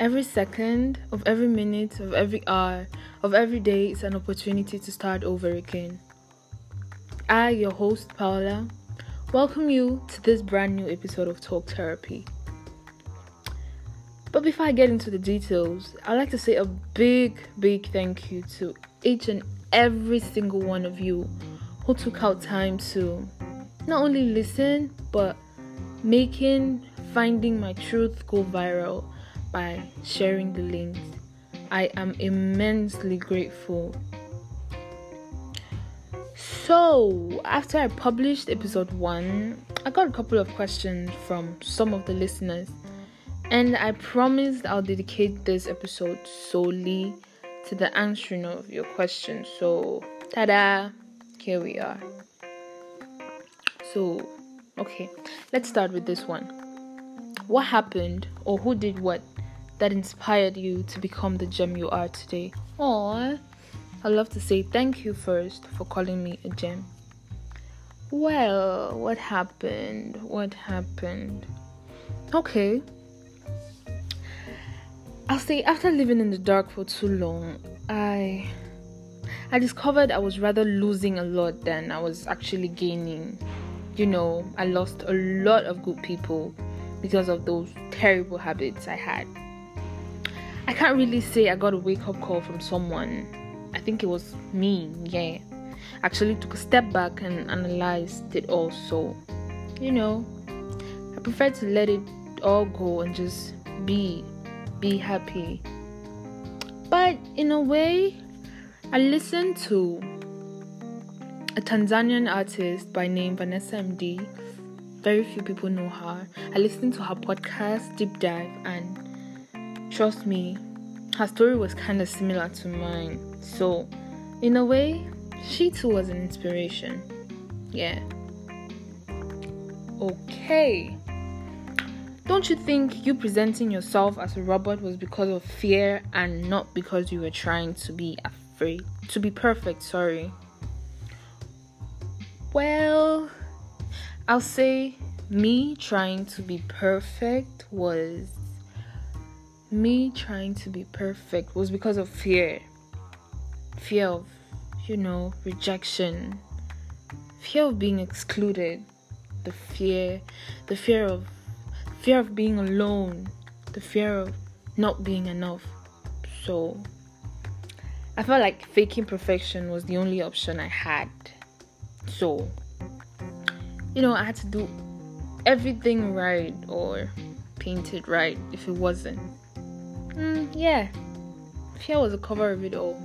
Every second of every minute of every hour of every day is an opportunity to start over again. I, your host, Paola, welcome you to this brand new episode of Talk Therapy. But before I get into the details, I'd like to say a big, big thank you to each and every single one of you who took out time to not only listen but making finding my truth go viral by sharing the links. I am immensely grateful. So, after I published episode 1, I got a couple of questions from some of the listeners, and I promised I'll dedicate this episode solely to the answering of your questions. So, tada, here we are. So, okay, let's start with this one. What happened or who did what that inspired you to become the gem you are today? Aww. I'd love to say thank you first for calling me a gem. Well, what happened? What happened? Okay. I'll say after living in the dark for too long, I I discovered I was rather losing a lot than I was actually gaining. You know, I lost a lot of good people because of those terrible habits I had. I can't really say I got a wake up call from someone. I think it was me, yeah. Actually took a step back and analyzed it all so you know, I prefer to let it all go and just be be happy. But in a way, I listened to a Tanzanian artist by name Vanessa Mdee. Very few people know her. I listened to her podcast, Deep Dive, and Trust me, her story was kind of similar to mine. So, in a way, she too was an inspiration. Yeah. Okay. Don't you think you presenting yourself as a robot was because of fear and not because you were trying to be afraid? To be perfect, sorry. Well, I'll say me trying to be perfect was me trying to be perfect was because of fear. Fear of, you know, rejection. Fear of being excluded. The fear, the fear of, fear of being alone. The fear of not being enough. So, I felt like faking perfection was the only option I had. So, you know, I had to do everything right or paint it right if it wasn't. Mm, yeah, fear was the cover of it all.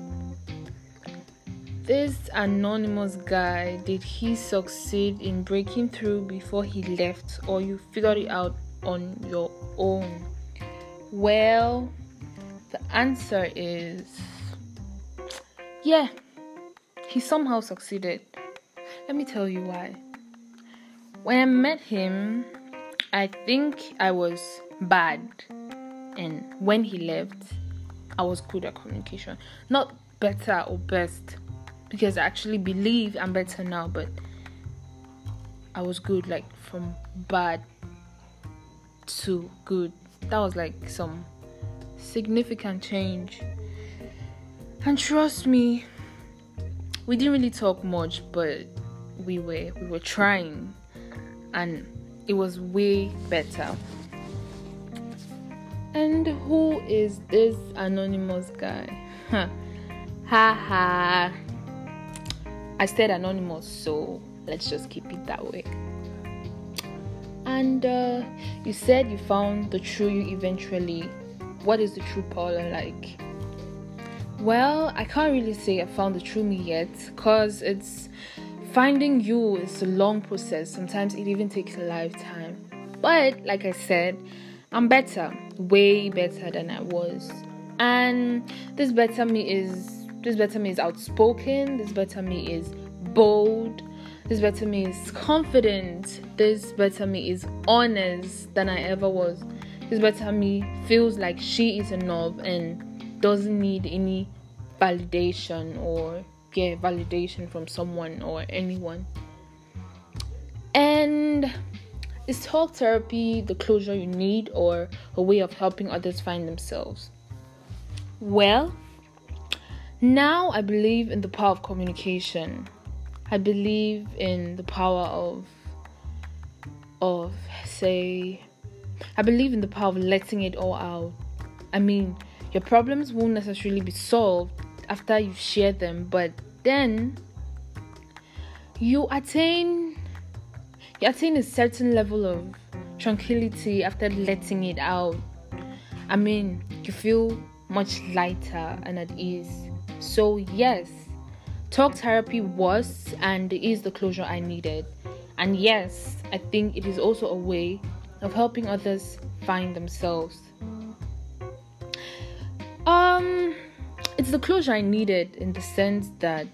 This anonymous guy, did he succeed in breaking through before he left, or you figured it out on your own? Well, the answer is yeah, he somehow succeeded. Let me tell you why. When I met him, I think I was bad and when he left i was good at communication. Not better or best because i actually believe i'm better now but i was good like from bad to good. That was like some significant change. And trust me we didn't really talk much but we were we were trying. And it was way better and who is this anonymous guy? ha ha. I said anonymous, so let's just keep it that way. And uh, you said you found the true you eventually. What is the true Paula like? Well, I can't really say I found the true me yet, cause it's finding you is a long process. Sometimes it even takes a lifetime. But like I said, I'm better, way better than I was. And this better me is this better me is outspoken, this better me is bold, this better me is confident, this better me is honest than I ever was. This better me feels like she is enough and doesn't need any validation or get validation from someone or anyone. And is talk therapy the closure you need or a way of helping others find themselves? Well, now I believe in the power of communication. I believe in the power of of say I believe in the power of letting it all out. I mean, your problems won't necessarily be solved after you share them, but then you attain you attain a certain level of tranquility after letting it out. I mean, you feel much lighter and at ease. So, yes, talk therapy was and is the closure I needed. And yes, I think it is also a way of helping others find themselves. Um, it's the closure I needed in the sense that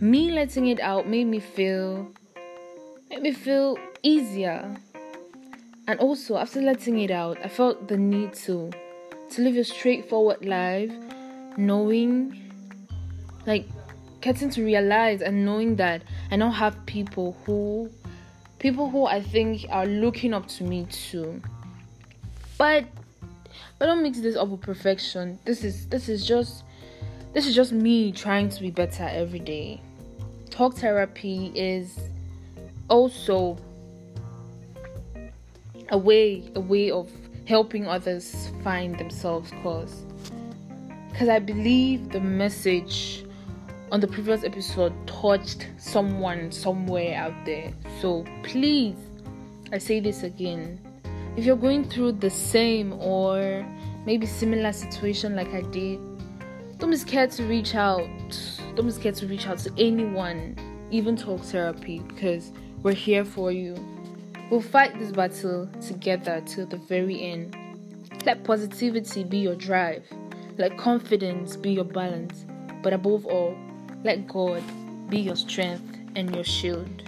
me letting it out made me feel made me feel easier. And also after letting it out, I felt the need to to live a straightforward life, knowing like getting to realize and knowing that I now have people who people who I think are looking up to me too. But but don't mix this up with perfection. This is this is just this is just me trying to be better every day. Talk therapy is also a way a way of helping others find themselves cause because I believe the message on the previous episode touched someone somewhere out there. So please, I say this again. If you're going through the same or maybe similar situation like I did, don't be scared to reach out. Don't be scared to reach out to anyone, even talk therapy, because we're here for you. We'll fight this battle together till the very end. Let positivity be your drive. Let confidence be your balance. But above all, let God be your strength and your shield.